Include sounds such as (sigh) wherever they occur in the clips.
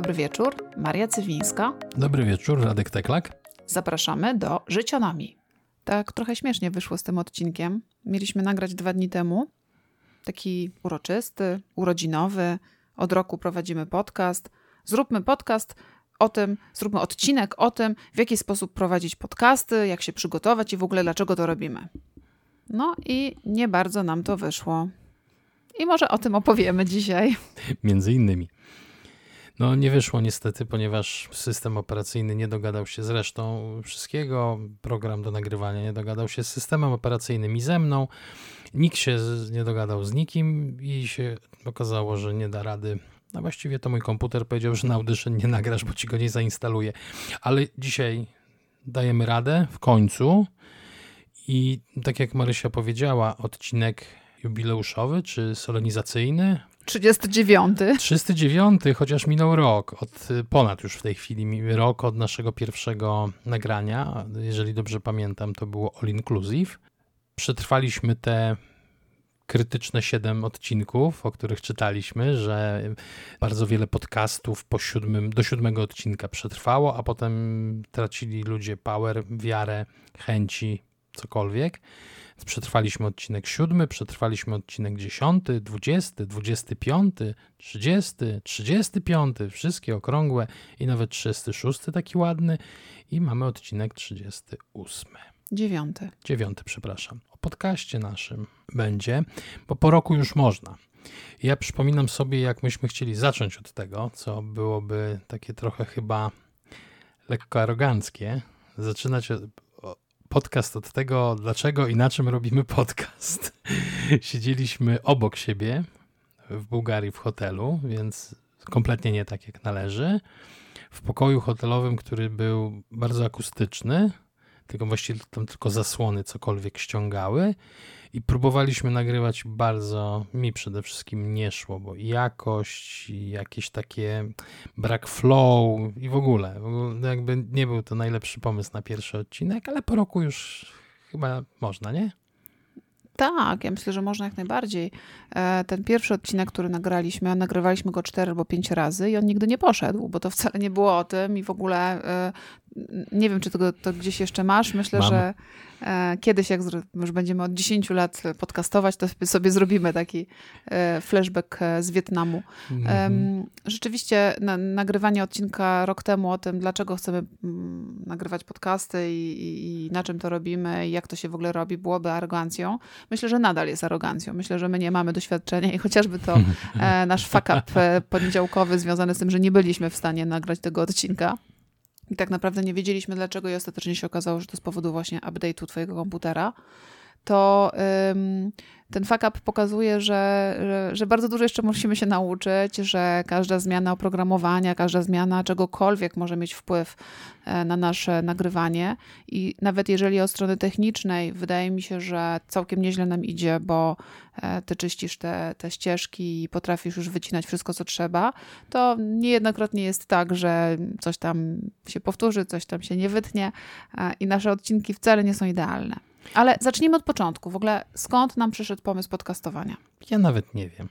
dobry wieczór. Maria Cywińska. Dobry wieczór, Radek Teklak. Zapraszamy do Życionami. Tak trochę śmiesznie wyszło z tym odcinkiem. Mieliśmy nagrać dwa dni temu. Taki uroczysty, urodzinowy. Od roku prowadzimy podcast. Zróbmy podcast o tym, zróbmy odcinek o tym, w jaki sposób prowadzić podcasty, jak się przygotować i w ogóle dlaczego to robimy. No i nie bardzo nam to wyszło. I może o tym opowiemy dzisiaj. Między innymi. No nie wyszło niestety, ponieważ system operacyjny nie dogadał się z resztą wszystkiego, program do nagrywania nie dogadał się z systemem operacyjnym i ze mną. Nikt się nie dogadał z nikim i się okazało, że nie da rady. No właściwie to mój komputer powiedział, że na Audition nie nagrasz, bo ci go nie zainstaluje. Ale dzisiaj dajemy radę w końcu. I tak jak Marysia powiedziała, odcinek jubileuszowy czy solenizacyjny 39. 39, chociaż minął rok, od, ponad już w tej chwili rok od naszego pierwszego nagrania. Jeżeli dobrze pamiętam, to było All Inclusive. Przetrwaliśmy te krytyczne siedem odcinków, o których czytaliśmy, że bardzo wiele podcastów po siódmym, do siódmego odcinka przetrwało, a potem tracili ludzie power, wiarę, chęci, cokolwiek. Przetrwaliśmy odcinek 7, przetrwaliśmy odcinek 10, 20, 25, 30, 35, wszystkie okrągłe i nawet 36 taki ładny i mamy odcinek 38. Dziewiąty. Dziewiąty, przepraszam. O podcaście naszym będzie, bo po roku już można. Ja przypominam sobie, jak myśmy chcieli zacząć od tego, co byłoby takie trochę chyba lekko aroganckie, zaczynać podcast od tego, dlaczego i na czym robimy podcast. (laughs) Siedzieliśmy obok siebie w Bułgarii w hotelu, więc kompletnie nie tak jak należy. W pokoju hotelowym, który był bardzo akustyczny, tylko właściwie tam tylko zasłony cokolwiek ściągały i próbowaliśmy nagrywać bardzo, mi przede wszystkim nie szło, bo jakość, i jakieś takie brak flow i w ogóle, w ogóle jakby nie był to najlepszy pomysł na pierwszy odcinek, ale po roku już chyba można, nie? Tak, ja myślę, że można jak najbardziej. E, ten pierwszy odcinek, który nagraliśmy, nagrywaliśmy go cztery albo pięć razy i on nigdy nie poszedł, bo to wcale nie było o tym i w ogóle e, nie wiem, czy to, to gdzieś jeszcze masz. Myślę, Mam. że kiedyś, jak już będziemy od 10 lat podcastować, to sobie zrobimy taki e, flashback e, z Wietnamu. Mm-hmm. Rzeczywiście na, nagrywanie odcinka rok temu o tym, dlaczego chcemy mm, nagrywać podcasty i, i, i, na czym to robimy i jak to się w ogóle robi, byłoby arogancją. Myślę, że nadal jest arogancją. Myślę, że my nie mamy doświadczenia i chociażby to e, nasz fuck up e, poniedziałkowy związany z tym, że nie byliśmy w stanie nagrać tego odcinka i tak naprawdę nie wiedzieliśmy dlaczego i ostatecznie się okazało, że to z powodu właśnie update'u twojego komputera, to ten fuck up pokazuje, że, że, że, bardzo dużo jeszcze musimy się nauczyć, że każda zmiana oprogramowania, każda zmiana czegokolwiek może mieć wpływ e, na nasze nagrywanie. I nawet jeżeli od strony technicznej wydaje mi się, że całkiem nieźle nam idzie, bo e, ty czyścisz te, te ścieżki i potrafisz już wycinać wszystko, co trzeba, to niejednokrotnie jest tak, że coś tam się powtórzy, coś tam się nie wytnie e, i nasze odcinki wcale nie są idealne. Ale zacznijmy od początku. W ogóle skąd nam przyszedł pomysł podcastowania? Ja nawet nie wiem.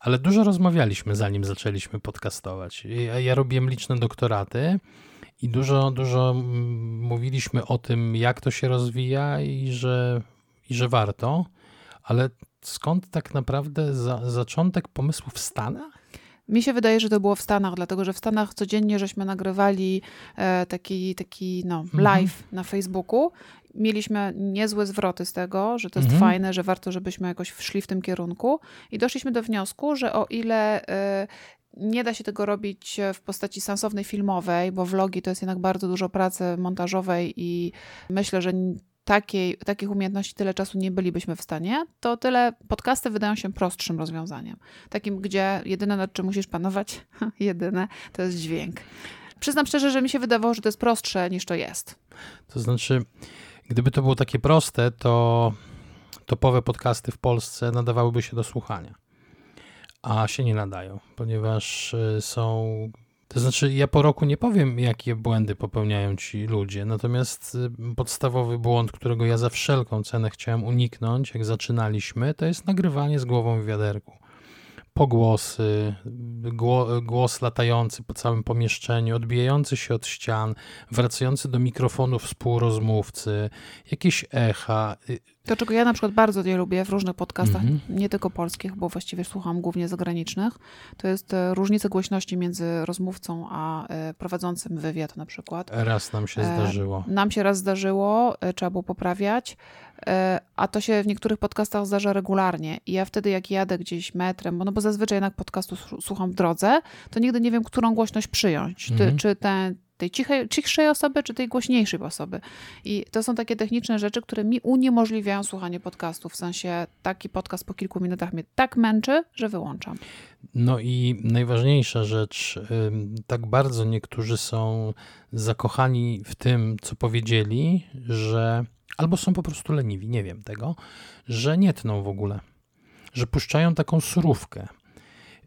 Ale dużo rozmawialiśmy, zanim zaczęliśmy podcastować. Ja, ja robiłem liczne doktoraty i dużo, dużo mówiliśmy o tym, jak to się rozwija i że, i że warto. Ale skąd tak naprawdę za, zaczątek pomysłu w Stanach? Mi się wydaje, że to było w Stanach, dlatego że w Stanach codziennie żeśmy nagrywali e, taki, taki no, mhm. live mhm. na Facebooku. Mieliśmy niezłe zwroty z tego, że to jest mhm. fajne, że warto, żebyśmy jakoś szli w tym kierunku. I doszliśmy do wniosku, że o ile e, nie da się tego robić w postaci sensownej filmowej, bo vlogi to jest jednak bardzo dużo pracy montażowej i myślę, że takiej, takich umiejętności tyle czasu nie bylibyśmy w stanie, to tyle podcasty wydają się prostszym rozwiązaniem. Takim, gdzie jedyne nad czym musisz panować, (laughs) jedyne, to jest dźwięk. Przyznam szczerze, że mi się wydawało, że to jest prostsze niż to jest. To znaczy, gdyby to było takie proste, to topowe podcasty w Polsce nadawałyby się do słuchania. A się nie nadają, ponieważ y, są to znaczy, ja po roku nie powiem, jakie błędy popełniają ci ludzie, natomiast y, podstawowy błąd, którego ja za wszelką cenę chciałem uniknąć, jak zaczynaliśmy, to jest nagrywanie z głową w wiaderku. Pogłosy, głos latający po całym pomieszczeniu, odbijający się od ścian, wracający do mikrofonu współrozmówcy, jakieś echa. To, czego ja na przykład bardzo nie lubię w różnych podcastach, mm -hmm. nie tylko polskich, bo właściwie słucham głównie zagranicznych, to jest e, różnica głośności między rozmówcą a e, prowadzącym wywiad na przykład. Raz nam się zdarzyło. Nam się raz zdarzyło, trzeba było poprawiać. E, a to się w niektórych podcastach zdarza regularnie. I ja wtedy, jak jadę gdzieś metrem, bo, no bo zazwyczaj jednak podcastu słucham w drodze, to nigdy nie wiem, którą głośność przyjąć. Mhm. Czy te, tej cichej, cichszej osoby, czy tej głośniejszej osoby. I to są takie techniczne rzeczy, które mi uniemożliwiają słuchanie podcastów. W sensie taki podcast po kilku minutach mnie tak męczy, że wyłączam. No i najważniejsza rzecz, tak bardzo niektórzy są zakochani w tym, co powiedzieli, że albo są po prostu leniwi, nie wiem tego, że nie tną w ogóle, że puszczają taką surówkę.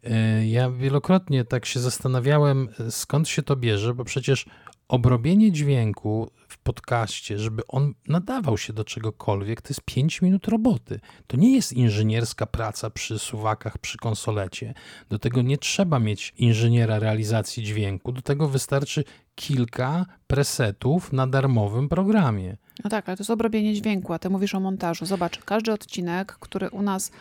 E, ja wielokrotnie tak się zastanawiałem, skąd się to bierze, bo przecież obrobienie dźwięku w podcaście, żeby on nadawał się do czegokolwiek, to jest 5 minut roboty. To nie jest inżynierska praca przy suwakach, przy konsolecie. Do tego nie trzeba mieć inżyniera realizacji dźwięku, do tego wystarczy kilka presetów na darmowym programie. No tak, ale to jest obrobienie dźwięku, a ty mówisz o montażu. Zobacz, każdy odcinek, który u nas e,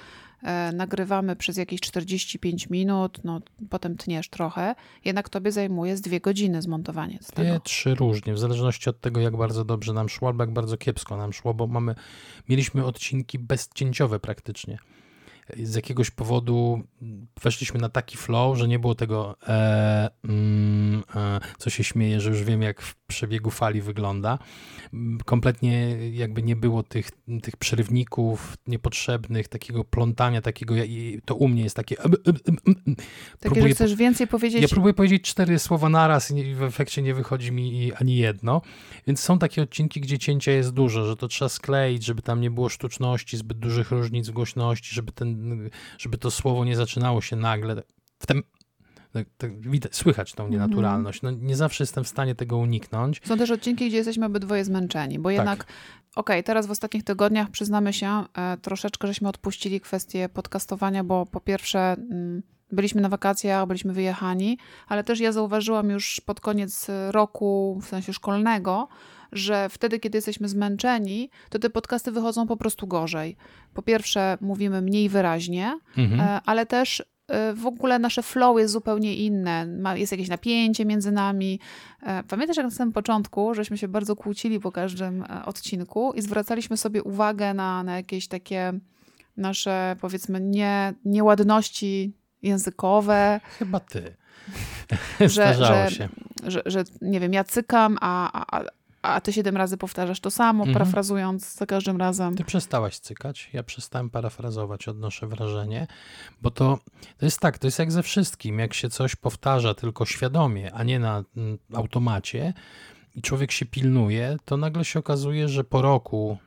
nagrywamy przez jakieś 45 minut, no potem tniesz trochę, jednak tobie zajmuje z dwie godziny zmontowanie z Dwie, trzy różnie, w zależności od tego, jak bardzo dobrze nam szło, albo jak bardzo kiepsko nam szło, bo mamy, mieliśmy odcinki bezcięciowe praktycznie z jakiegoś powodu weszliśmy na taki flow, że nie było tego, e, mm, e, co się śmieje, że już wiem, jak w przebiegu fali wygląda. Kompletnie jakby nie było tych, tych przerywników niepotrzebnych, takiego plątania, takiego, to u mnie jest takie... Takie, że chcesz więcej powiedzieć? Ja próbuję powiedzieć cztery słowa naraz i w efekcie nie wychodzi mi ani jedno. Więc są takie odcinki, gdzie cięcia jest dużo, że to trzeba skleić, żeby tam nie było sztuczności, zbyt dużych różnic w głośności, żeby, ten, żeby to słowo nie zaczynało się nagle. W tym tak, tak, widać, słychać tą mhm. nienaturalność. No, nie zawsze jestem w stanie tego uniknąć. Są też odcinki, gdzie jesteśmy obydwoje zmęczeni, bo tak. jednak tak. okej, okay, teraz w ostatnich tygodniach przyznamy się, e, troszeczkę żeśmy odpuścili kwestię podcastowania, bo po pierwsze mm, byliśmy na wakacjach, byliśmy wyjechani, ale też ja zauważyłam już pod koniec roku, w sensie szkolnego, że wtedy, kiedy jesteśmy zmęczeni, to te podcasty wychodzą po prostu gorzej. Po pierwsze, mówimy mniej wyraźnie, mhm. E, ale też Y, w ogóle nasze flow jest zupełnie inne. Jest jakieś napięcie między nami. E, pamiętasz, jak na samym początku, żeśmy się bardzo kłócili po każdym e, odcinku i zwracaliśmy sobie uwagę na, na jakieś takie nasze, powiedzmy, nie, nieładności językowe. Chyba ty. (laughs) że, (laughs) że, że, że, nie wiem, ja cykam, a, a, a ty siedem razy powtarzasz to samo, mhm. parafrazując za każdym razem. Ty przestałaś cykać, ja przestałem parafrazować, odnoszę wrażenie, bo to, to jest tak, to jest jak ze wszystkim, jak się coś powtarza tylko świadomie, a nie na mm, automacie i człowiek się pilnuje, to nagle się okazuje, że po roku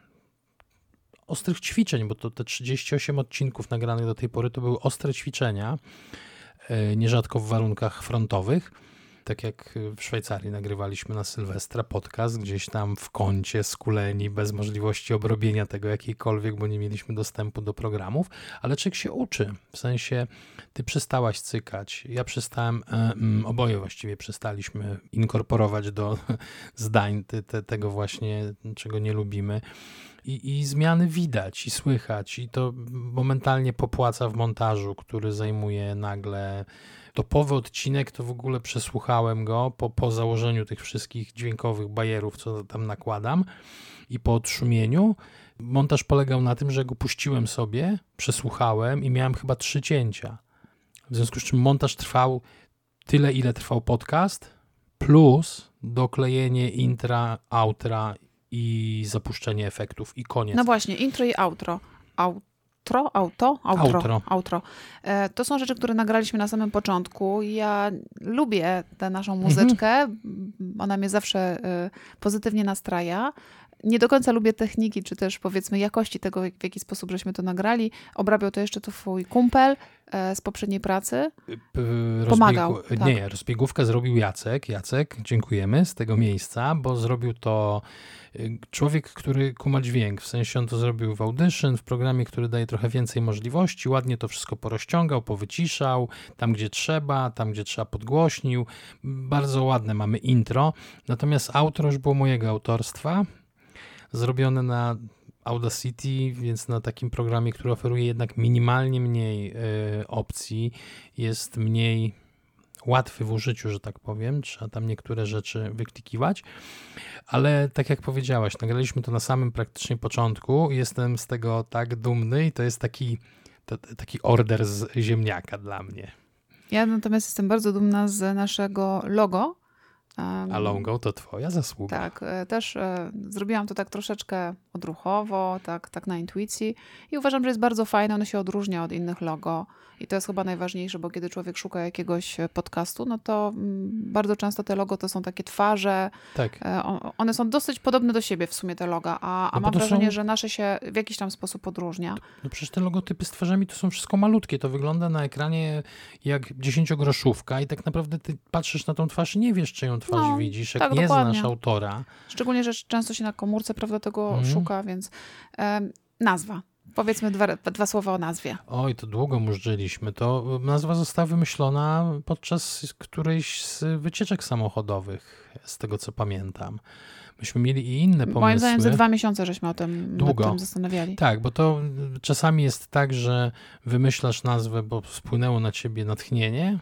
ostrych ćwiczeń, bo to te 38 odcinków nagranych do tej pory to były ostre ćwiczenia, e, nierzadko w warunkach frontowych, tak jak w Szwajcarii nagrywaliśmy na Sylwestra podcast, gdzieś tam w kącie skuleni, bez możliwości obrobienia tego jakiejkolwiek, bo nie mieliśmy dostępu do programów, ale człowiek się uczy, w sensie ty przestałaś cykać, ja przestałem, e, mm, oboje właściwie przestaliśmy inkorporować do (laughs) zdań te, te, tego właśnie, czego nie lubimy. I, I, zmiany widać i słychać, i to momentalnie popłaca w montażu, który zajmuje nagle topowy odcinek to w ogóle przesłuchałem go po, po założeniu tych wszystkich dźwiękowych bajerów, co tam nakładam i po odszumieniu. Montaż polegał na tym, że go puściłem sobie, przesłuchałem i miałem chyba trzy cięcia. W związku z czym montaż trwał tyle, ile trwał podcast, plus doklejenie intra, outra i zapuszczenie efektów i koniec. No właśnie, intro i outro. Out outro, auto, outro, outro. outro. E, to są rzeczy, które nagraliśmy na samym początku. Ja lubię tę naszą muzyczkę. Mhm. Ona mnie zawsze e, pozytywnie nastraja. Nie do końca lubię techniki, czy też powiedzmy jakości tego, w jaki sposób żeśmy to nagrali. Obrabiał to jeszcze twój kumpel e, z poprzedniej pracy. Pomagał. tak. Nie, rozbiegówkę zrobił Jacek. Jacek, dziękujemy z tego miejsca, bo zrobił to y, człowiek, który kuma dźwięk. W sensie on to zrobił w Audition, w programie, który daje trochę więcej możliwości. Ładnie to wszystko porozciągał, powyciszał, tam gdzie trzeba, tam gdzie trzeba podgłośnił. Bardzo ładne mamy intro. Natomiast outro już było mojego autorstwa zrobione na Audacity, więc na takim programie, który oferuje jednak minimalnie mniej y, opcji, jest mniej łatwy w użyciu, że tak powiem. Trzeba tam niektóre rzeczy wyklikiwać, ale tak jak powiedziałaś, nagraliśmy to na samym praktycznie początku. Jestem z tego tak dumny i to jest taki, taki order z ziemniaka dla mnie. Ja natomiast jestem bardzo dumna z naszego logo, a logo to twoja zasługa. Tak, e, też e, zrobiłam to tak troszeczkę odruchowo, tak, tak na intuicji i uważam, że jest bardzo fajne, ono się odróżnia od innych logo i to jest chyba najważniejsze, bo kiedy człowiek szuka jakiegoś podcastu, no to mm, bardzo często te logo to są takie twarze. Tak. E, one są dosyć podobne do siebie w sumie te loga, a, a no mam wrażenie, są... że nasze się w jakiś tam sposób odróżnia. No przecież te logotypy z twarzami to są wszystko malutkie. To wygląda na ekranie jak dziesięciogroszówka i tak naprawdę ty patrzysz na tą twarz i nie wiesz, czy ją twarz no, widzisz, jak tak, nie dokładnie. znasz autora. Szczególnie, że często się na komórce prawda, tego mm. szuka, więc nazwa. Powiedzmy dwa, dwa słowa o nazwie. Oj, to długo murzyliśmy. To nazwa została wymyślona podczas którejś z wycieczek samochodowych, z tego co pamiętam. Myśmy mieli i inne pomysły. Moim zdaniem za dwa miesiące żeśmy o tym, Długo. tym zastanawiali. Tak, bo to czasami jest tak, że wymyślasz nazwę, bo spłynęło na ciebie natchnienie,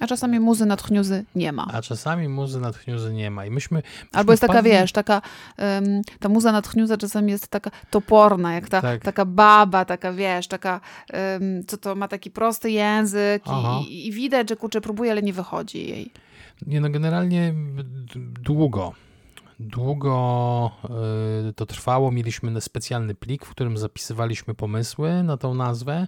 a czasami muzy natchniuzy nie ma. A czasami muzy natchniuzy nie ma. I myśmy. myśmy Albo jest wpadli... taka, wiesz, taka, um, ta muza natchniuza czasami jest taka toporna, jak ta, tak. taka baba, taka, wiesz, taka, um, co to ma taki prosty język i, i, widać, że kurczę, próbuje, ale nie wychodzi jej. Nie, no generalnie długo. Długo y, to trwało. Mieliśmy specjalny plik, w którym zapisywaliśmy pomysły na tą nazwę.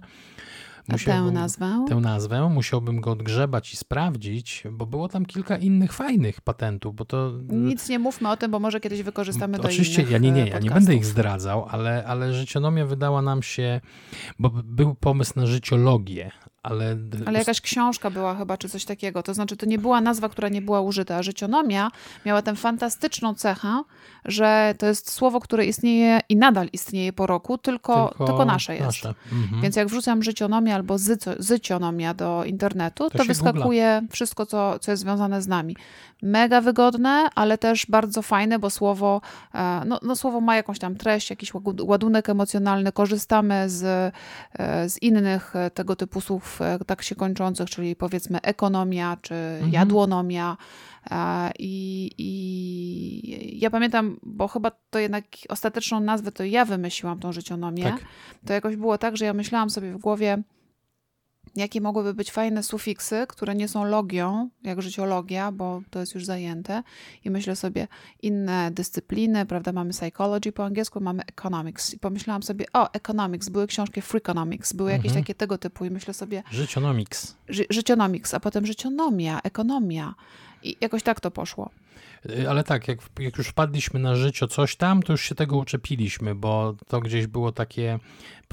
Musiałbym, tę nazwę? Tę nazwę. Musiałbym go odgrzebać i sprawdzić, bo było tam kilka innych fajnych patentów, bo to... Nic nie mówmy o tym, bo może kiedyś wykorzystamy to Oczywiście, ja nie, nie, ja nie będę ich zdradzał, ale, ale życionomia wydała nam się, bo był pomysł na życiologię, ale... Ale jakaś książka była chyba, czy coś takiego. To znaczy, to nie była nazwa, która nie była użyta. A życionomia miała tę fantastyczną cechę, że to jest słowo, które istnieje i nadal istnieje po roku, tylko, tylko, tylko nasze jest. Nasze. Mhm. Więc jak wrzucam życionomia albo zycio, zycionomia do internetu, to, to wyskakuje googla. wszystko, co, co jest związane z nami. Mega wygodne, ale też bardzo fajne, bo słowo, e, no, no słowo ma jakąś tam treść, jakiś ładunek emocjonalny. Korzystamy z, e, z innych e, tego typu słów E, tak się kończących, czyli powiedzmy ekonomia czy mhm. jadłonomia. E, I, I ja pamiętam, bo chyba to jednak ostateczną nazwę to ja wymyśliłam tą życionomię. Tak. To jakoś było tak, że ja myślałam sobie w głowie, jakie mogłyby być fajne sufiksy, które nie są logią, jak życiologia, bo to jest już zajęte. I myślę sobie inne dyscypliny, prawda? Mamy psychology po angielsku, mamy economics. I pomyślałam sobie, o, economics, były książki freakonomics, były jakieś mhm. takie tego typu i myślę sobie... Życionomics. Ży życionomics, a potem życionomia, ekonomia. I jakoś tak to poszło. Y, ale tak, jak, jak już wpadliśmy na życie coś tam, to już się tego uczepiliśmy, bo to gdzieś było takie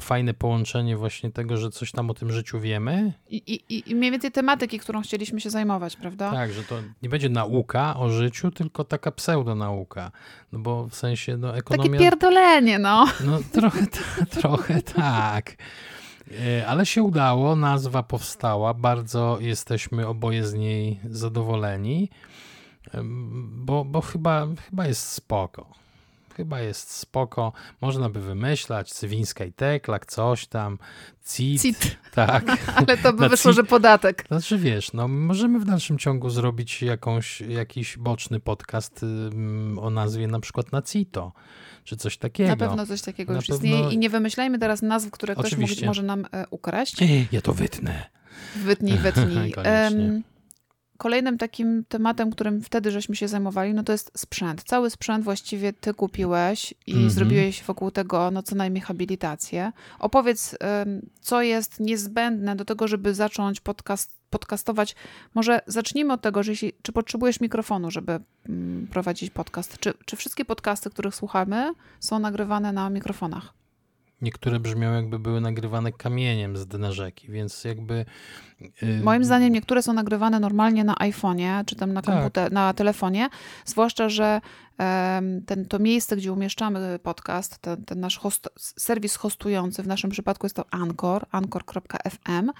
fajne połączenie właśnie tego, że coś tam o tym życiu wiemy. I, i, i mniej więcej tematyki, którą chcieliśmy się zajmować, prawda? Tak, że to nie będzie nauka o życiu, tylko taka pseudonauka. No bo w sensie, no ekonomia... Takie pierdolenie, no. No trochę, trochę tak. Y, ale się udało, nazwa powstała, bardzo jesteśmy oboje z niej zadowoleni bo, bo chyba, chyba jest spoko. Chyba jest spoko. Można by wymyślać Cywińska i Teklak, coś tam, CIT. CIT. (laughs) Tak. (laughs) Ale to by wyszło, CIT. że podatek. Znaczy wiesz, no możemy w dalszym ciągu zrobić jakąś, jakiś boczny podcast o nazwie na przykład na CITO czy coś takiego. Na pewno coś takiego na już pewno... istnieje i nie wymyślajmy teraz nazw, które ktoś może nam e, ukraść. Ja to wytnę. Wytnij, (laughs) wytnij. um, kolejnym takim tematem, którym wtedy żeśmy się zajmowali, no to jest sprzęt. Cały sprzęt właściwie ty kupiłeś i mm -hmm. zrobiłeś wokół tego no co najmniej habilitację. Opowiedz, co jest niezbędne do tego, żeby zacząć podcast, podcastować. Może zacznijmy od tego, że jeśli, czy potrzebujesz mikrofonu, żeby mm, prowadzić podcast? Czy, czy wszystkie podcasty, których słuchamy, są nagrywane na mikrofonach? Niektóre brzmią jakby były nagrywane kamieniem z dna rzeki, więc jakby... Moim zdaniem niektóre są nagrywane normalnie na iPhone'ie, czy tam na, komputer, tak. na telefonie, zwłaszcza, że ten, to miejsce, gdzie umieszczamy podcast, ten, ten nasz host, serwis hostujący, w naszym przypadku jest to Anchor, anchor.fm,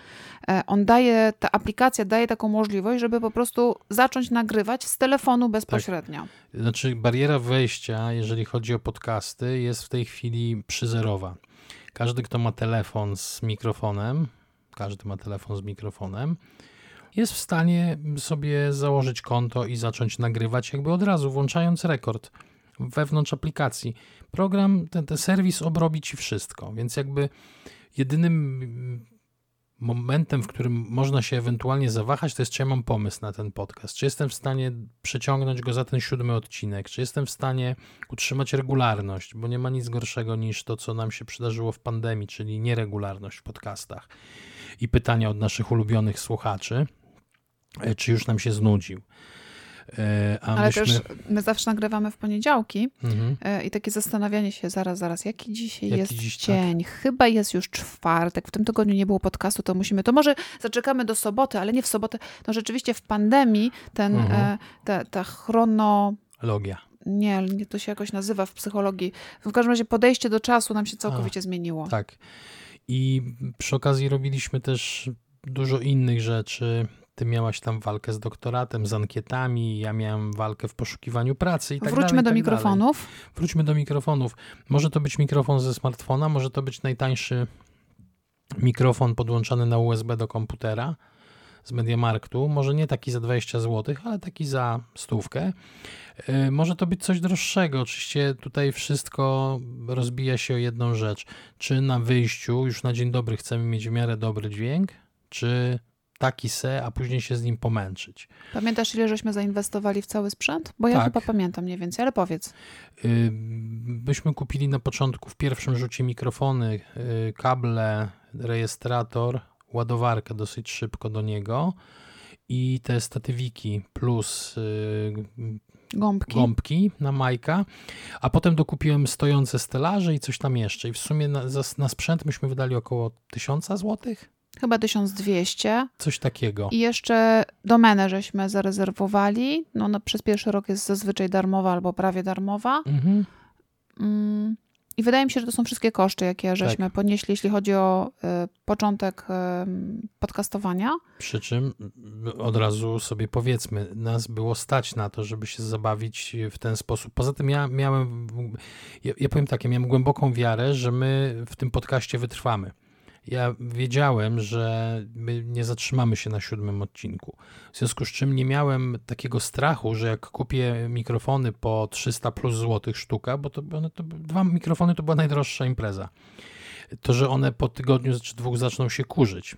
e, on daje, ta aplikacja daje taką możliwość, żeby po prostu zacząć nagrywać z telefonu bezpośrednio. Tak. Znaczy bariera wejścia, jeżeli chodzi o podcasty, jest w tej chwili przyzerowa. Każdy, kto ma telefon z mikrofonem, każdy ma telefon z mikrofonem, jest w stanie sobie założyć konto i zacząć nagrywać jakby od razu, włączając rekord wewnątrz aplikacji. Program, ten, ten serwis obrobi ci wszystko, więc jakby jedynym momentem, w którym można się ewentualnie zawahać, to jest, czy ja mam pomysł na ten podcast, czy jestem w stanie przeciągnąć go za ten siódmy odcinek, czy jestem w stanie utrzymać regularność, bo nie ma nic gorszego niż to, co nam się przydarzyło w pandemii, czyli nieregularność w podcastach i pytania od naszych ulubionych słuchaczy. E, czy już nam się znudził. E, a Ale myśmy... też my zawsze nagrywamy w poniedziałki mhm. E, i takie zastanawianie się zaraz, zaraz, jaki dzisiaj jaki jest dziś, tak? dzień? Tak? Chyba jest już czwartek, w tym tygodniu nie było podcastu, to musimy, to może zaczekamy do soboty, ale nie w sobotę. No rzeczywiście w pandemii ten, mhm. ta, ta chrono... Logia. Nie, to się jakoś nazywa w psychologii. W każdym razie podejście do czasu nam się całkowicie a, zmieniło. Tak. I przy okazji robiliśmy też dużo innych rzeczy. Ty miałaś tam walkę z doktoratem, z ankietami, ja miałem walkę w poszukiwaniu pracy i tak Wróćmy dalej, do tak mikrofonów. Dalej. Wróćmy do mikrofonów. Może to być mikrofon ze smartfona, może to być najtańszy mikrofon podłączany na USB do komputera z Mediamarktu. Może nie taki za 20 zł, ale taki za stówkę. Y, może to być coś droższego. Oczywiście tutaj wszystko rozbija się o jedną rzecz. Czy na wyjściu, już na dzień dobry, chcemy mieć w miarę dobry dźwięk, czy taki se, a później się z nim pomęczyć. Pamiętasz, ile żeśmy zainwestowali w cały sprzęt? Bo ja tak. chyba pamiętam mniej więcej, ale powiedz. Yy, byśmy kupili na początku w pierwszym rzucie mikrofony, yy, kable, rejestrator, ładowarkę dosyć szybko do niego i te statywiki plus yy, gąbki. gąbki na Majka, a potem dokupiłem stojące stelaże i coś tam jeszcze. I w sumie na, na sprzęt myśmy wydali około 1000 złotych. Chyba 1200. Coś takiego. I jeszcze domenę żeśmy zarezerwowali. No, no, przez pierwszy rok jest zazwyczaj darmowa albo prawie darmowa. Mhm. Mm. I wydaje mi się, że to są wszystkie koszty, jakie żeśmy tak. ponieśli, jeśli chodzi o y, początek y, podcastowania. Przy czym od razu sobie powiedzmy, nas było stać na to, żeby się zabawić w ten sposób. Poza tym ja miałem, ja, ja powiem tak, ja miałem głęboką wiarę, że my w tym podcaście wytrwamy ja wiedziałem, że my nie zatrzymamy się na siódmym odcinku. W związku z czym nie miałem takiego strachu, że jak kupię mikrofony po 300 plus złotych sztuka, bo to, one to dwa mikrofony to była najdroższa impreza. To, że one po tygodniu czy dwóch zaczną się kurzyć.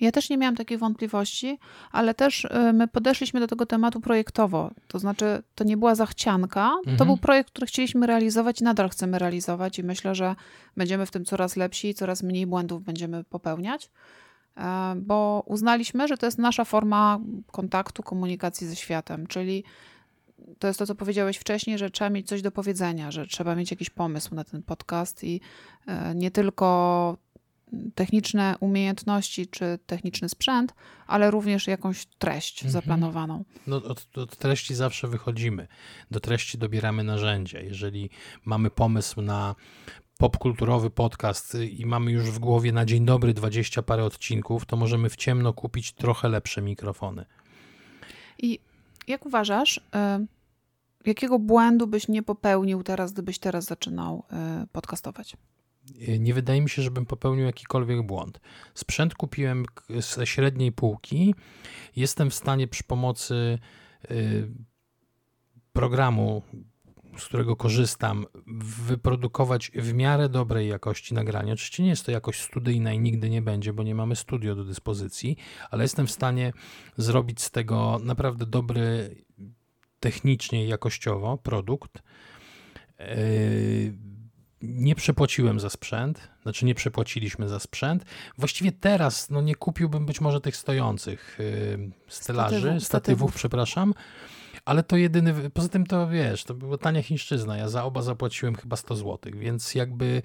Ja też nie miałam takiej wątpliwości, ale też y, my podeszliśmy do tego tematu projektowo. To znaczy, to nie była zachcianka, mhm. to był projekt, który chcieliśmy realizować i nadal chcemy realizować, i myślę, że będziemy w tym coraz lepsi i coraz mniej błędów będziemy popełniać, e, bo uznaliśmy, że to jest nasza forma kontaktu, komunikacji ze światem, czyli to jest to, co powiedziałeś wcześniej, że trzeba mieć coś do powiedzenia, że trzeba mieć jakiś pomysł na ten podcast i e, nie tylko techniczne umiejętności czy techniczny sprzęt, ale również jakąś treść mhm. zaplanowaną. No, od, od, treści zawsze wychodzimy. Do treści dobieramy narzędzia. Jeżeli mamy pomysł na popkulturowy podcast i mamy już w głowie na dzień dobry 20 parę odcinków, to możemy w ciemno kupić trochę lepsze mikrofony. I jak uważasz, y, jakiego błędu byś nie popełnił teraz, gdybyś teraz zaczynał y, podcastować? Nie wydaje mi się, żebym popełnił jakikolwiek błąd. Sprzęt kupiłem ze średniej półki. Jestem w stanie przy pomocy y, programu z którego korzystam, wyprodukować w miarę dobrej jakości nagranie. Oczywiście nie jest to jakość studyjna i nigdy nie będzie, bo nie mamy studio do dyspozycji, ale jestem w stanie zrobić z tego naprawdę dobry technicznie i jakościowo produkt. Yy, nie przepłaciłem za sprzęt, znaczy nie przepłaciliśmy za sprzęt. Właściwie teraz no nie kupiłbym być może tych stojących yy, stelaży, statywów, statywów, przepraszam, ale to jedyny, poza tym to wiesz, to była tania chińszczyzna, ja za oba zapłaciłem chyba 100 zł, więc jakby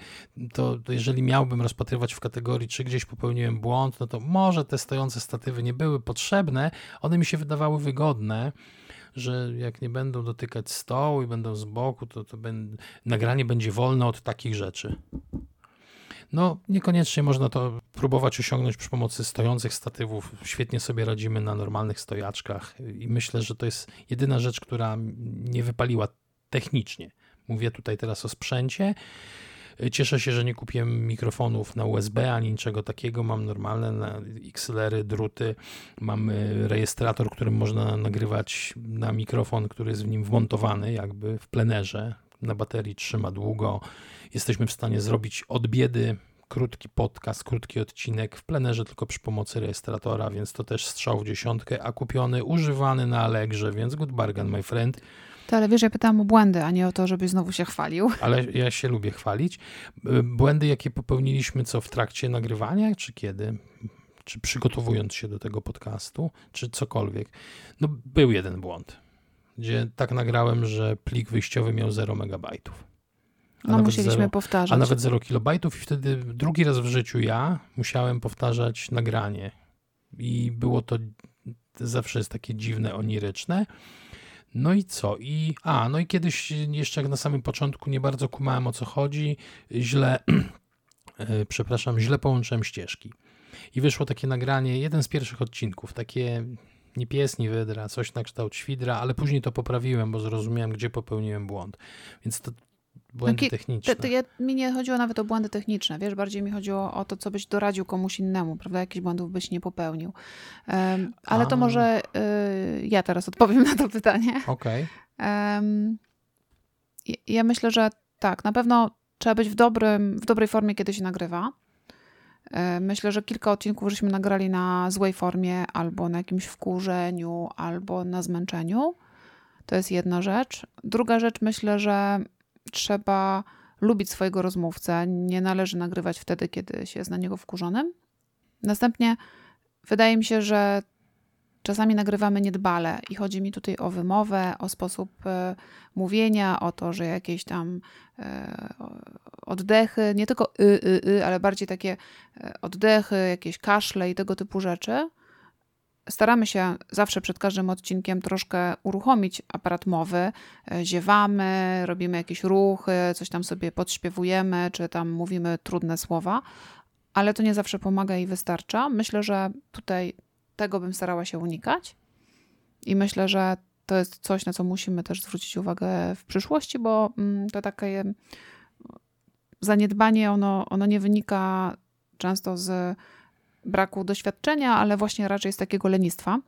to, to jeżeli miałbym rozpatrywać w kategorii, czy gdzieś popełniłem błąd, no to może te stojące statywy nie były potrzebne, one mi się wydawały wygodne, że jak nie będą dotykać stołu i będą z boku, to, to ben, nagranie będzie wolne od takich rzeczy. No, niekoniecznie można to próbować osiągnąć przy pomocy stojących statywów. Świetnie sobie radzimy na normalnych stojaczkach i myślę, że to jest jedyna rzecz, która nie wypaliła technicznie. Mówię tutaj teraz o sprzęcie. Cieszę się, że nie kupiłem mikrofonów na USB ani niczego takiego. Mam normalne XLR-y, druty. Mam rejestrator, którym można nagrywać na mikrofon, który jest w nim wmontowany, jakby w plenerze. Na baterii trzyma długo. Jesteśmy w stanie zrobić od biedy krótki podcast, krótki odcinek w plenerze tylko przy pomocy rejestratora, więc to też strzał w dziesiątkę, a kupiony, używany na Allegrze, więc good bargain, my friend. To, ale wiesz, ja pytałam o błędy, a nie o to, żebyś znowu się chwalił. Ale ja się lubię chwalić. Y, błędy, jakie popełniliśmy, co w trakcie nagrywania, czy kiedy? Czy przygotowując się do tego podcastu, czy cokolwiek? No, był jeden błąd, gdzie tak nagrałem, że plik wyjściowy miał 0 megabajtów. No musieliśmy 0, powtarzać. A nawet 0 kilobajtów i wtedy drugi raz w życiu ja musiałem powtarzać nagranie. I było to zawsze jest takie dziwne, oniryczne. No i co? I, a, no i kiedyś jeszcze jak na samym początku nie bardzo kumałem o co chodzi, źle, (clears throat) e, przepraszam, źle połączyłem ścieżki. I wyszło takie nagranie, jeden z pierwszych odcinków, takie nie pies, nie wydra, coś na kształt świdra, ale później to poprawiłem, bo zrozumiałem, gdzie popełniłem błąd. Więc to błędy techniczne. To, to ja, mi nie chodziło nawet o błędy techniczne, wiesz, bardziej mi chodziło o to, co byś doradził komuś innemu, prawda, jakichś błędów byś nie popełnił. Um, ale A. to może y, ja teraz odpowiem na to pytanie. Okej. Okay. Um, ja myślę, że tak, na pewno trzeba być w, dobrym, w dobrej formie, kiedy się nagrywa. E, myślę, że kilka odcinków żeśmy nagrali na złej formie, albo na jakimś wkurzeniu, albo na zmęczeniu. To jest jedna rzecz. Druga rzecz, myślę, że trzeba lubić swojego rozmówcę. Nie należy nagrywać wtedy, kiedy się jest na niego wkurzonym. Następnie wydaje mi się, że czasami nagrywamy niedbale i chodzi mi tutaj o wymowę, o sposób e, mówienia, o to, że jakieś tam e, oddechy, nie tylko y, y, y, ale bardziej takie e, oddechy, jakieś kaszle i tego typu rzeczy staramy się zawsze przed każdym odcinkiem troszkę uruchomić aparat mowy. E, ziewamy, robimy jakieś ruchy, coś tam sobie podśpiewujemy, czy tam mówimy trudne słowa, ale to nie zawsze pomaga i wystarcza. Myślę, że tutaj tego bym starała się unikać i myślę, że to jest coś, na co musimy też zwrócić uwagę w przyszłości, bo mm, to takie zaniedbanie, ono, ono nie wynika często z braku doświadczenia, ale właśnie raczej z takiego lenistwa.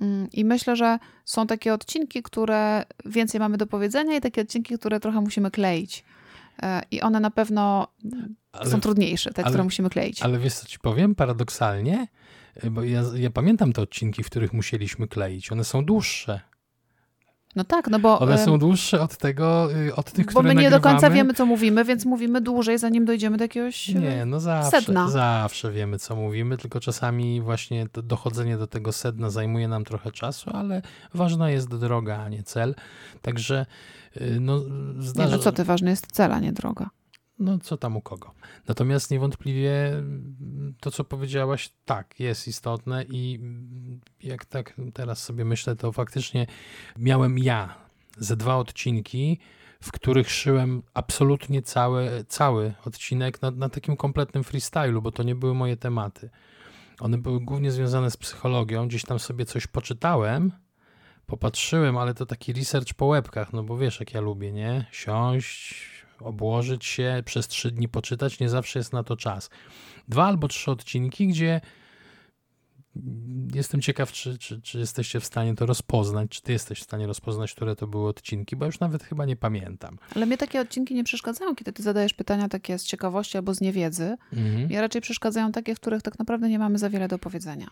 Mm, I myślę, że są takie odcinki, które więcej mamy do powiedzenia, i takie odcinki, które trochę musimy kleić. E, I one na pewno ale, są trudniejsze, te, ale, które musimy kleić. Ale wiesz, co ci powiem? Paradoksalnie, bo ja, ja pamiętam te odcinki, w których musieliśmy kleić. One są dłuższe. No tak, no bo... One są dłuższe od tego, y, od tych, które Bo my nie nagrywamy. do końca wiemy, co mówimy, więc mówimy dłużej, zanim dojdziemy do jakiegoś Nie, no zawsze, sedna. zawsze wiemy, co mówimy, tylko czasami właśnie dochodzenie do tego sedna zajmuje nam trochę czasu, ale ważna jest droga, a nie cel. Także y, no... Zdarza... Nie, no co ty, ważny jest cel, a nie droga no co tam u kogo. Natomiast niewątpliwie to, co powiedziałaś, tak, jest istotne i jak tak teraz sobie myślę, to faktycznie miałem ja ze dwa odcinki, w których szyłem absolutnie cały, cały odcinek na, na takim kompletnym freestylu, bo to nie były moje tematy. One były głównie związane z psychologią. Gdzieś tam sobie coś poczytałem, popatrzyłem, ale to taki research po łebkach, no bo wiesz, jak ja lubię, nie? Siąść, obłożyć się, przez trzy dni poczytać, nie zawsze jest na to czas. Dwa albo trzy odcinki, gdzie jestem ciekaw, czy, czy, czy jesteście w stanie to rozpoznać, czy ty jesteś w stanie rozpoznać, które to były odcinki, bo już nawet chyba nie pamiętam. Ale mnie takie odcinki nie przeszkadzają, kiedy ty zadajesz pytania takie z ciekawości albo z niewiedzy. Mhm. Mnie raczej przeszkadzają takie, w których tak naprawdę nie mamy za wiele do powiedzenia.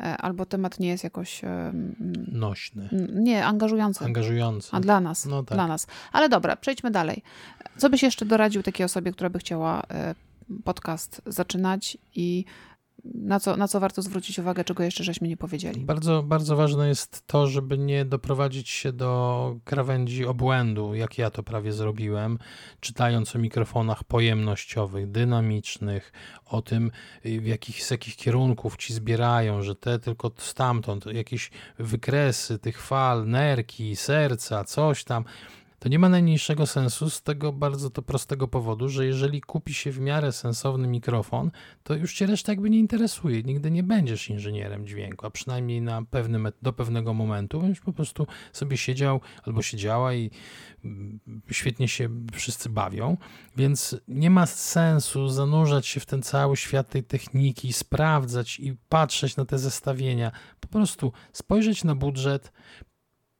E, albo temat nie jest jakoś... Nośny. Nie, angażujący. Angażujący. A dla nas. No tak. Dla nas. Ale dobra, przejdźmy dalej. Co byś jeszcze doradził takiej osobie, która by chciała e, podcast zaczynać i na co, na co warto zwrócić uwagę, czego jeszcze żeśmy nie powiedzieli? Bardzo, bardzo ważne jest to, żeby nie doprowadzić się do krawędzi obłędu, jak ja to prawie zrobiłem, czytając o mikrofonach pojemnościowych, dynamicznych, o tym, w jakich, z jakich kierunków ci zbierają, że te tylko stamtąd, jakieś wykresy tych fal, nerki, serca, coś tam to nie ma najmniejszego sensu z tego bardzo to prostego powodu, że jeżeli kupi się w miarę sensowny mikrofon, to już cię reszta jakby nie interesuje. Nigdy nie będziesz inżynierem dźwięku, a przynajmniej na pewnym, do pewnego momentu będziesz po prostu sobie siedział albo siedziała i mm, świetnie się wszyscy bawią, więc nie ma sensu zanurzać się w ten cały świat tej techniki, sprawdzać i patrzeć na te zestawienia. Po prostu spojrzeć na budżet,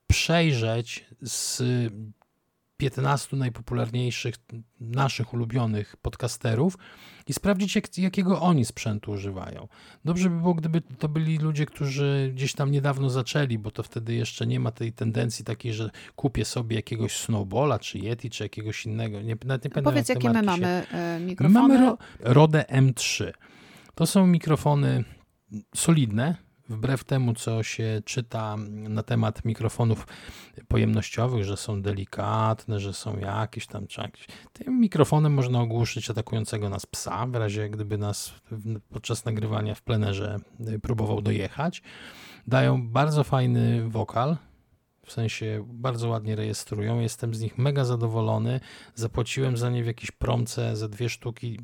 przejrzeć z 15 najpopularniejszych naszych ulubionych podcasterów i sprawdzić, jak, jakiego oni sprzętu używają. Dobrze by było, gdyby to byli ludzie, którzy gdzieś tam niedawno zaczęli, bo to wtedy jeszcze nie ma tej tendencji takiej, że kupię sobie jakiegoś Snowballa, czy Yeti, czy jakiegoś innego. Nie, nawet nie Powiedz, jakie my mamy się... E, mikrofony? My mamy Rode M3. To są mikrofony solidne, wbrew temu, co się czyta na temat mikrofonów pojemnościowych, że są delikatne, że są jakieś tam jakieś, tym mikrofonem można ogłuszyć atakującego nas psa, w razie gdyby nas podczas nagrywania w plenerze y, próbował dojechać. Dają bardzo fajny wokal, w sensie bardzo ładnie rejestrują. Jestem z nich mega zadowolony. Zapłaciłem za nie w jakiejś promce ze dwie sztuki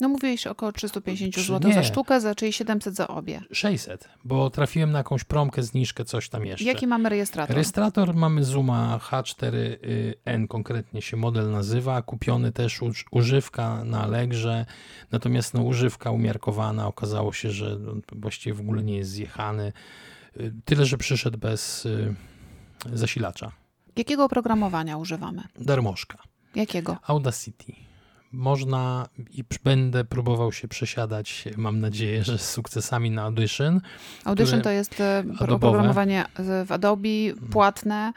no mówiłeś około 350 zł nie. za sztukę, za, czyli 700 za obie. 600, bo trafiłem na jakąś promkę, zniżkę, coś tam jeszcze. Jaki mamy rejestrator? Rejestrator mamy Zuma H4n, konkretnie się model nazywa, kupiony też używka na Allegrze, natomiast no, używka umiarkowana, okazało się, że właściwie w ogóle nie jest zjechany, y, tyle, że przyszedł bez y, zasilacza. Jakiego oprogramowania używamy? Darmożka. Jakiego? Audacity można i będę próbował się przesiadać, mam nadzieję, że z sukcesami na Audition. Audition to jest e, oprogramowanie w Adobe, mhm. płatne,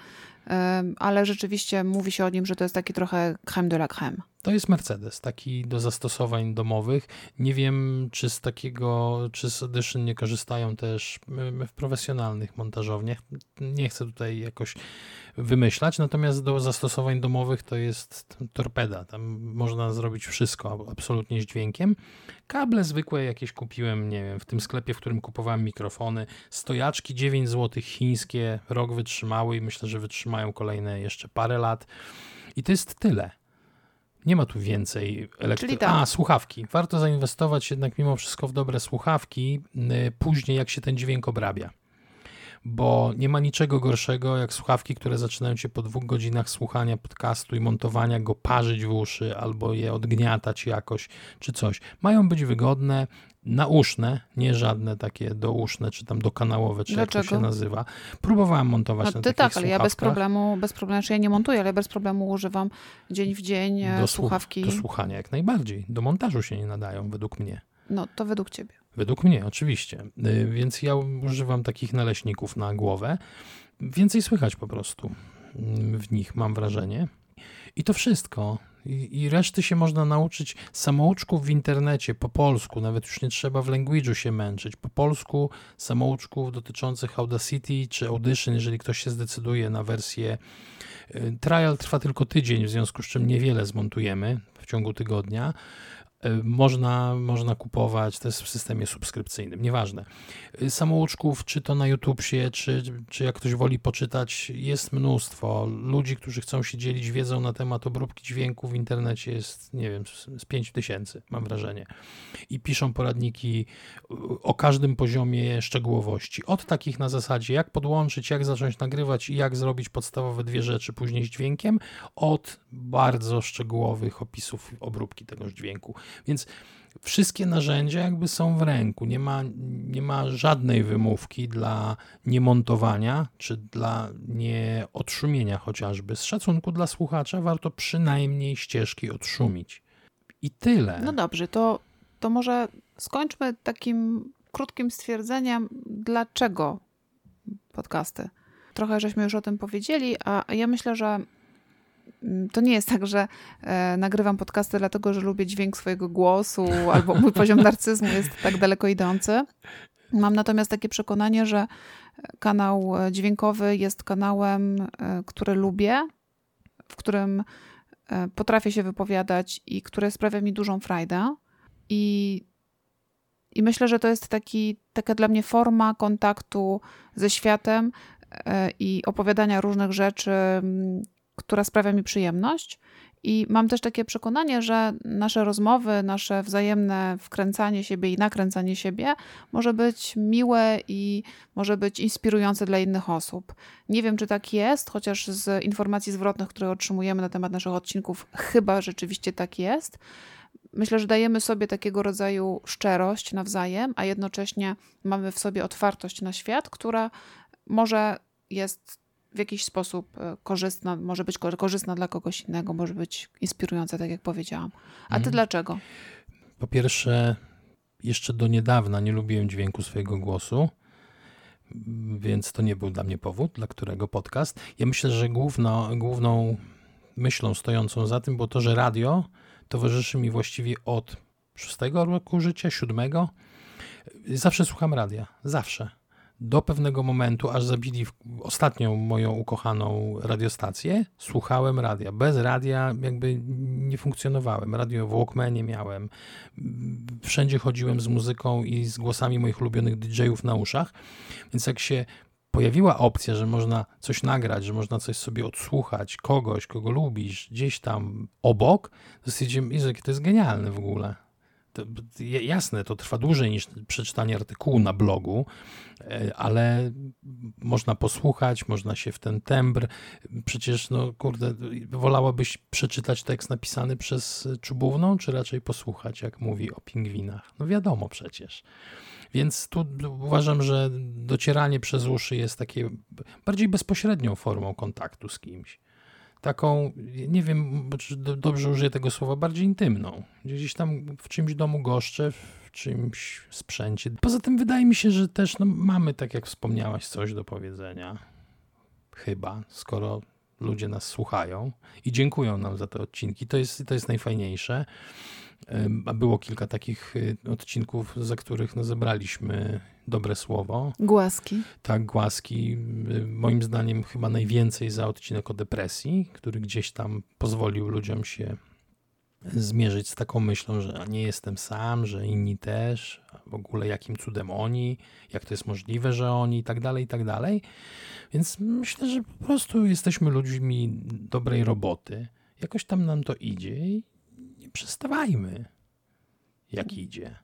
ale rzeczywiście mówi się o nim, że to jest taki trochę creme de la creme. To jest Mercedes, taki do zastosowań domowych. Nie wiem, czy z takiego, czy z Audition nie korzystają też w profesjonalnych montażowniach. Nie chcę tutaj jakoś wymyślać, natomiast do zastosowań domowych to jest torpeda. Tam można zrobić wszystko absolutnie z dźwiękiem. Kable zwykłe jakieś kupiłem, nie wiem, w tym sklepie, w którym kupowałem mikrofony. Stojaczki 9 zł chińskie, rok wytrzymały i myślę, że wytrzymają kolejne jeszcze parę lat. I to jest tyle. Nie ma tu więcej elektryki. Tak. A, słuchawki. Warto zainwestować jednak mimo wszystko w dobre słuchawki, y, później jak się ten dźwięk obrabia. Bo nie ma niczego gorszego jak słuchawki, które zaczynają cię po dwóch godzinach słuchania podcastu i montowania go parzyć w uszy albo je odgniatać jakoś czy coś. Mają być wygodne, nauszne, nie żadne takie douszne, czy tam dokanałowe, czy Dlaczego? jak to się nazywa. Próbowałem montować no, na ty tak, ale ja bez problemu, bez problemu, że ja nie montuję, ale bez problemu używam dzień w dzień do słuchawki. Do słuchania jak najbardziej. Do montażu się nie nadają, według mnie. No, to według ciebie. Według mnie, oczywiście. E, więc ja używam takich naleśników na głowę. Więcej słychać po prostu mm, w nich, mam wrażenie. I to wszystko. I, I, reszty się można nauczyć samouczków w internecie po polsku, nawet już nie trzeba w language'u się męczyć. Po polsku samouczków dotyczących Audacity czy Audition, jeżeli ktoś się zdecyduje na wersję. Y, trial trwa tylko tydzień, w związku z czym niewiele zmontujemy w ciągu tygodnia. Y, można, można kupować, to jest w systemie subskrypcyjnym, nieważne. Y, samouczków, czy to na YouTubie, czy, czy jak ktoś woli poczytać, jest mnóstwo. Ludzi, którzy chcą się dzielić wiedzą na temat obróbki dźwięku w internecie jest, nie wiem, z 5 tysięcy, mam wrażenie. I piszą poradniki y, o każdym poziomie szczegółowości. Od takich na zasadzie, jak podłączyć, jak zacząć nagrywać i jak zrobić podstawowe dwie rzeczy później z dźwiękiem, od bardzo szczegółowych opisów obróbki tegoż dźwięku. Więc wszystkie narzędzia jakby są w ręku. Nie ma, nie ma żadnej wymówki dla niemontowania czy dla nieodszumienia chociażby. Z szacunku dla słuchacza warto przynajmniej ścieżki odszumić. I tyle. No dobrze, to, to może skończmy takim krótkim stwierdzeniem, dlaczego podcasty. Trochę żeśmy już o tym powiedzieli, a ja myślę, że to nie jest tak, że e, nagrywam podcasty dlatego, że lubię dźwięk swojego głosu albo mój poziom narcyzmu jest tak daleko idący. Mam natomiast takie przekonanie, że kanał dźwiękowy jest kanałem, e, który lubię, w którym e, potrafię się wypowiadać i które sprawia mi dużą frajdę. I i myślę, że to jest taki, taka dla mnie forma kontaktu ze światem e, i opowiadania różnych rzeczy, która sprawia mi przyjemność. I mam też takie przekonanie, że nasze rozmowy, nasze wzajemne wkręcanie siebie i nakręcanie siebie może być miłe i może być inspirujące dla innych osób. Nie wiem, czy tak jest, chociaż z informacji zwrotnych, które otrzymujemy na temat naszych odcinków, chyba rzeczywiście tak jest. Myślę, że dajemy sobie takiego rodzaju szczerość nawzajem, a jednocześnie mamy w sobie otwartość na świat, która może jest w jakiś sposób e, korzystna, może być korzystna dla kogoś innego, może być inspirująca, tak jak powiedziałam. A ty mhm. dlaczego? Po pierwsze, jeszcze do niedawna nie lubiłem dźwięku swojego głosu, więc to nie był dla mnie powód, dla którego podcast. Ja myślę, że główno, główną myślą stojącą za tym było to, że radio towarzyszy mi właściwie od szóstego roku życia, siódmego. Zawsze słucham radia, zawsze. Do pewnego momentu, aż zabili ostatnią moją ukochaną radiostację, słuchałem radia. Bez radia jakby nie funkcjonowałem. Radio w Walkmanie miałem. Wszędzie chodziłem z muzyką i z głosami moich ulubionych DJ-ów na uszach. Więc jak się pojawiła opcja, że można coś nagrać, że można coś sobie odsłuchać, kogoś, kogo lubisz, gdzieś tam obok, to stwierdziłem, że to jest genialne w ogóle. Jasne, to trwa dłużej niż przeczytanie artykułu na blogu, e, ale można posłuchać, można się w ten tembr. Przecież, no kurde, wolałabyś przeczytać tekst napisany przez czubówną, czy raczej posłuchać, jak mówi o pingwinach? No wiadomo przecież. Więc tu uważam, że docieranie przez uszy jest takie bardziej bezpośrednią formą kontaktu z kimś. Taką, nie wiem, czy dobrze użyję tego słowa, bardziej intymną. Gdzieś tam w czymś domu goszczę, w czymś sprzęcie. Poza tym wydaje mi się, że też no, mamy, tak jak wspomniałaś, coś do powiedzenia. Chyba, skoro ludzie nas słuchają i dziękują nam za te odcinki. To jest, to jest najfajniejsze. A było kilka takich y, odcinków, za których no, zebraliśmy dobre słowo. Głaski. Tak, głaski. Y, moim zdaniem chyba najwięcej za odcinek o depresji, który gdzieś tam pozwolił ludziom się zmierzyć z taką myślą, że nie jestem sam, że inni też, w ogóle jakim cudem oni, jak to jest możliwe, że oni i tak dalej, i tak dalej. Więc myślę, że po prostu jesteśmy ludźmi dobrej roboty. Jakoś tam nam to idzie i przestawajmy, jak idzie.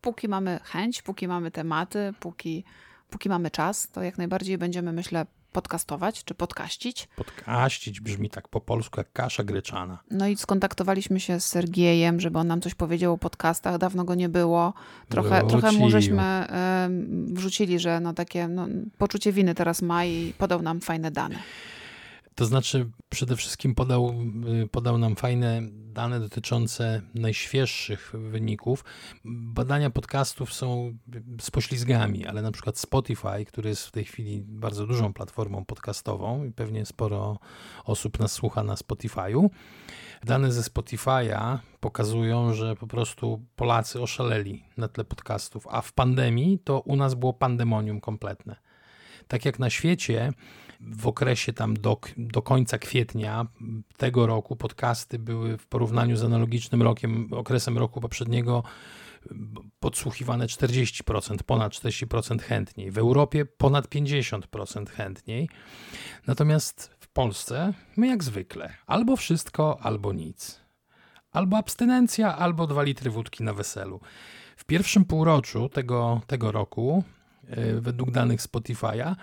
Póki mamy chęć, póki mamy tematy, póki, póki mamy czas, to jak najbardziej będziemy, myślę, podcastować czy podkaścić. Podkaścić brzmi tak po polsku jak kasza gryczana. No i skontaktowaliśmy się z Sergiejem, żeby on nam coś powiedział o podcastach. Dawno go nie było. Trochę, trochę mu żeśmy y, wrzucili, że no takie no, poczucie winy teraz ma i podał nam fajne dane. To znaczy, przede wszystkim podał, y, podał nam fajne dane dotyczące najświeższych wyników. Badania podcastów są z poślizgami, ale na przykład Spotify, który jest w tej chwili bardzo dużą platformą podcastową i pewnie sporo osób nas słucha na Spotify'u. Dane ze Spotify'a pokazują, że po prostu Polacy oszaleli na tle podcastów, a w pandemii to u nas było pandemonium kompletne. Tak jak na świecie w okresie tam do, do końca kwietnia tego roku podcasty były w porównaniu z analogicznym rokiem, okresem roku poprzedniego podsłuchiwane 40%, ponad 40% chętniej. W Europie ponad 50% chętniej. Natomiast w Polsce my jak zwykle albo wszystko, albo nic. Albo abstynencja, albo 2 litry wódki na weselu. W pierwszym półroczu tego, tego roku, e, według danych Spotify'a,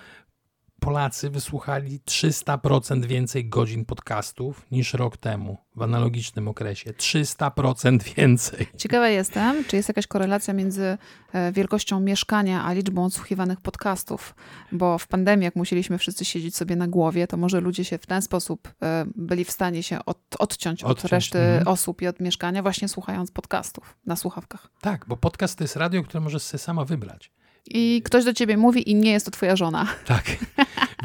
Polacy wysłuchali 300% więcej godzin podcastów niż rok temu w analogicznym okresie. 300% więcej. Ciekawa jestem, czy jest jakaś korelacja między e, wielkością mieszkania a liczbą odsłuchiwanych podcastów, bo w pandemii, jak musieliśmy wszyscy siedzieć sobie na głowie, to może ludzie się w ten sposób e, byli w stanie się od, odciąć, odciąć od reszty mhm. osób i od mieszkania, właśnie słuchając podcastów na słuchawkach. Tak, bo podcast to jest radio, które możesz sobie sama wybrać. I ktoś do ciebie mówi i nie jest to twoja żona. (laughs) Tak.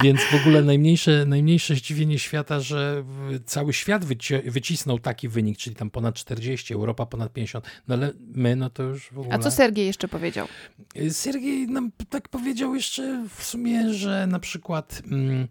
Więc w ogóle najmniejsze, najmniejsze zdziwienie świata, że cały świat wyci wycisnął taki wynik, czyli tam ponad 40, Europa ponad 50. No ale my, no to już w ogóle... A co Sergiej jeszcze powiedział? Sergiej nam tak powiedział jeszcze w sumie, że na przykład mm,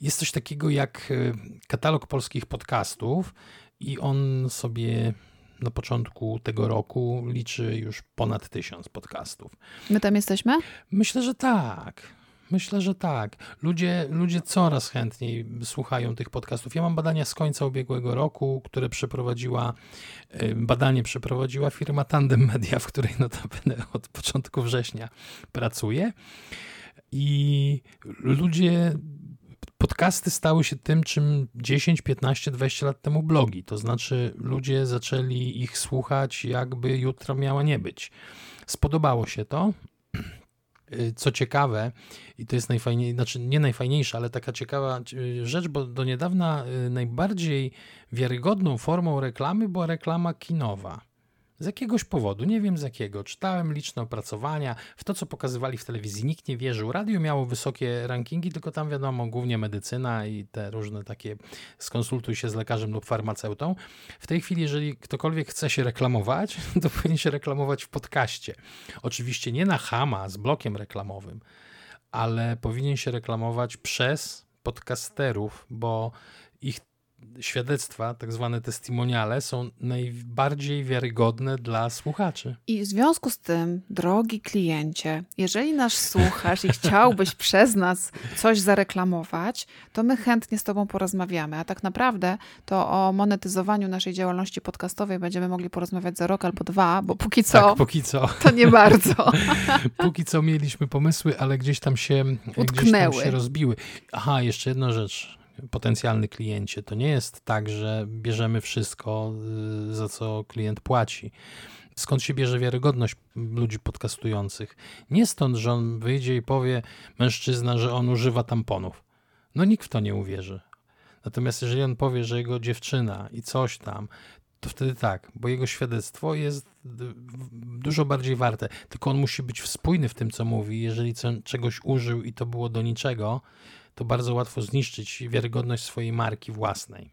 jest coś takiego jak e, katalog polskich podcastów i on sobie na początku tego roku liczy już ponad tysiąc podcastów. My tam jesteśmy? Myślę, że tak. Myślę, że tak. Ludzie, ludzie coraz chętniej słuchają tych podcastów. Ja mam badania z końca ubiegłego roku, które przeprowadziła, y, badanie przeprowadziła firma Tandem Media, w której notabene od początku września pracuję. I ludzie podcasty stały się tym, czym 10, 15, 20 lat temu blogi. To znaczy, ludzie zaczęli ich słuchać, jakby jutro miała nie być. Spodobało się to. Co ciekawe, i to jest najfajniejsze, znaczy nie najfajniejsza, ale taka ciekawa y, rzecz, bo do niedawna y, najbardziej wiarygodną formą reklamy była reklama kinowa. Z jakiegoś powodu, nie wiem z jakiego, czytałem liczne opracowania, w to co pokazywali w telewizji nikt nie wierzył. Radio miało wysokie rankingi, tylko tam wiadomo, głównie medycyna i te różne takie skonsultuj się z lekarzem lub farmaceutą. W tej chwili, jeżeli ktokolwiek chce się reklamować, (laughs) to powinien się reklamować w podcaście. Oczywiście nie na Hama z blokiem reklamowym, ale powinien się reklamować przez podcasterów, bo ich świadectwa, tak zwane testimoniale, są najbardziej wiarygodne dla słuchaczy. I w związku z tym, drogi kliencie, jeżeli nas słuchasz i chciałbyś (laughs) przez nas coś zareklamować, to my chętnie z Tobą porozmawiamy. A tak naprawdę to o monetyzowaniu naszej działalności podcastowej będziemy mogli porozmawiać za rok albo dwa, bo póki co. Tak, póki co. (laughs) To nie bardzo. (laughs) póki co mieliśmy pomysły, ale gdzieś tam się, Gdzieś tam się rozbiły. Aha, jeszcze jedna rzecz potencjalny kliencie. To nie jest tak, że bierzemy wszystko, y, za co klient płaci. Skąd się bierze wiarygodność ludzi podcastujących? Nie stąd, że on wyjdzie i powie mężczyzna, że on używa tamponów. No nikt w to nie uwierzy. Natomiast jeżeli on powie, że jego dziewczyna i coś tam, to wtedy tak, bo jego świadectwo jest dużo bardziej warte. Tylko on musi być spójny w tym, co mówi. Jeżeli czegoś użył i to było do niczego, to bardzo łatwo zniszczyć wiarygodność swojej marki własnej.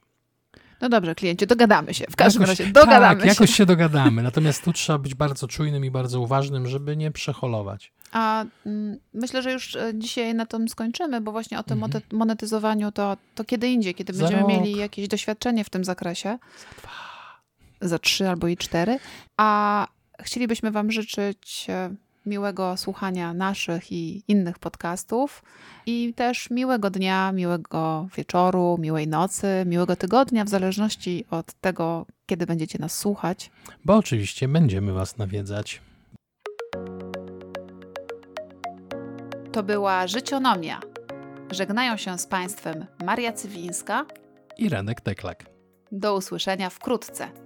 No dobrze, kliencie, dogadamy się. W każdym jakoś, razie dogadamy tak, się. jakoś się dogadamy. Natomiast tu trzeba być bardzo czujnym i bardzo uważnym, żeby nie przeholować. A mm, myślę, że już e, dzisiaj na tym skończymy, bo właśnie o tym mhm. monetyzowaniu to, to kiedy indziej, kiedy będziemy mieli jakieś doświadczenie w tym zakresie. Za dwa. Za trzy albo i cztery. A chcielibyśmy Wam życzyć e, miłego słuchania naszych i innych podcastów i też miłego dnia, miłego wieczoru, miłej nocy, miłego tygodnia, w zależności od tego, kiedy będziecie nas słuchać. Bo oczywiście będziemy Was nawiedzać. To była Życionomia. Żegnają się z Państwem Maria Cywińska i Renek Teklak. Do usłyszenia wkrótce.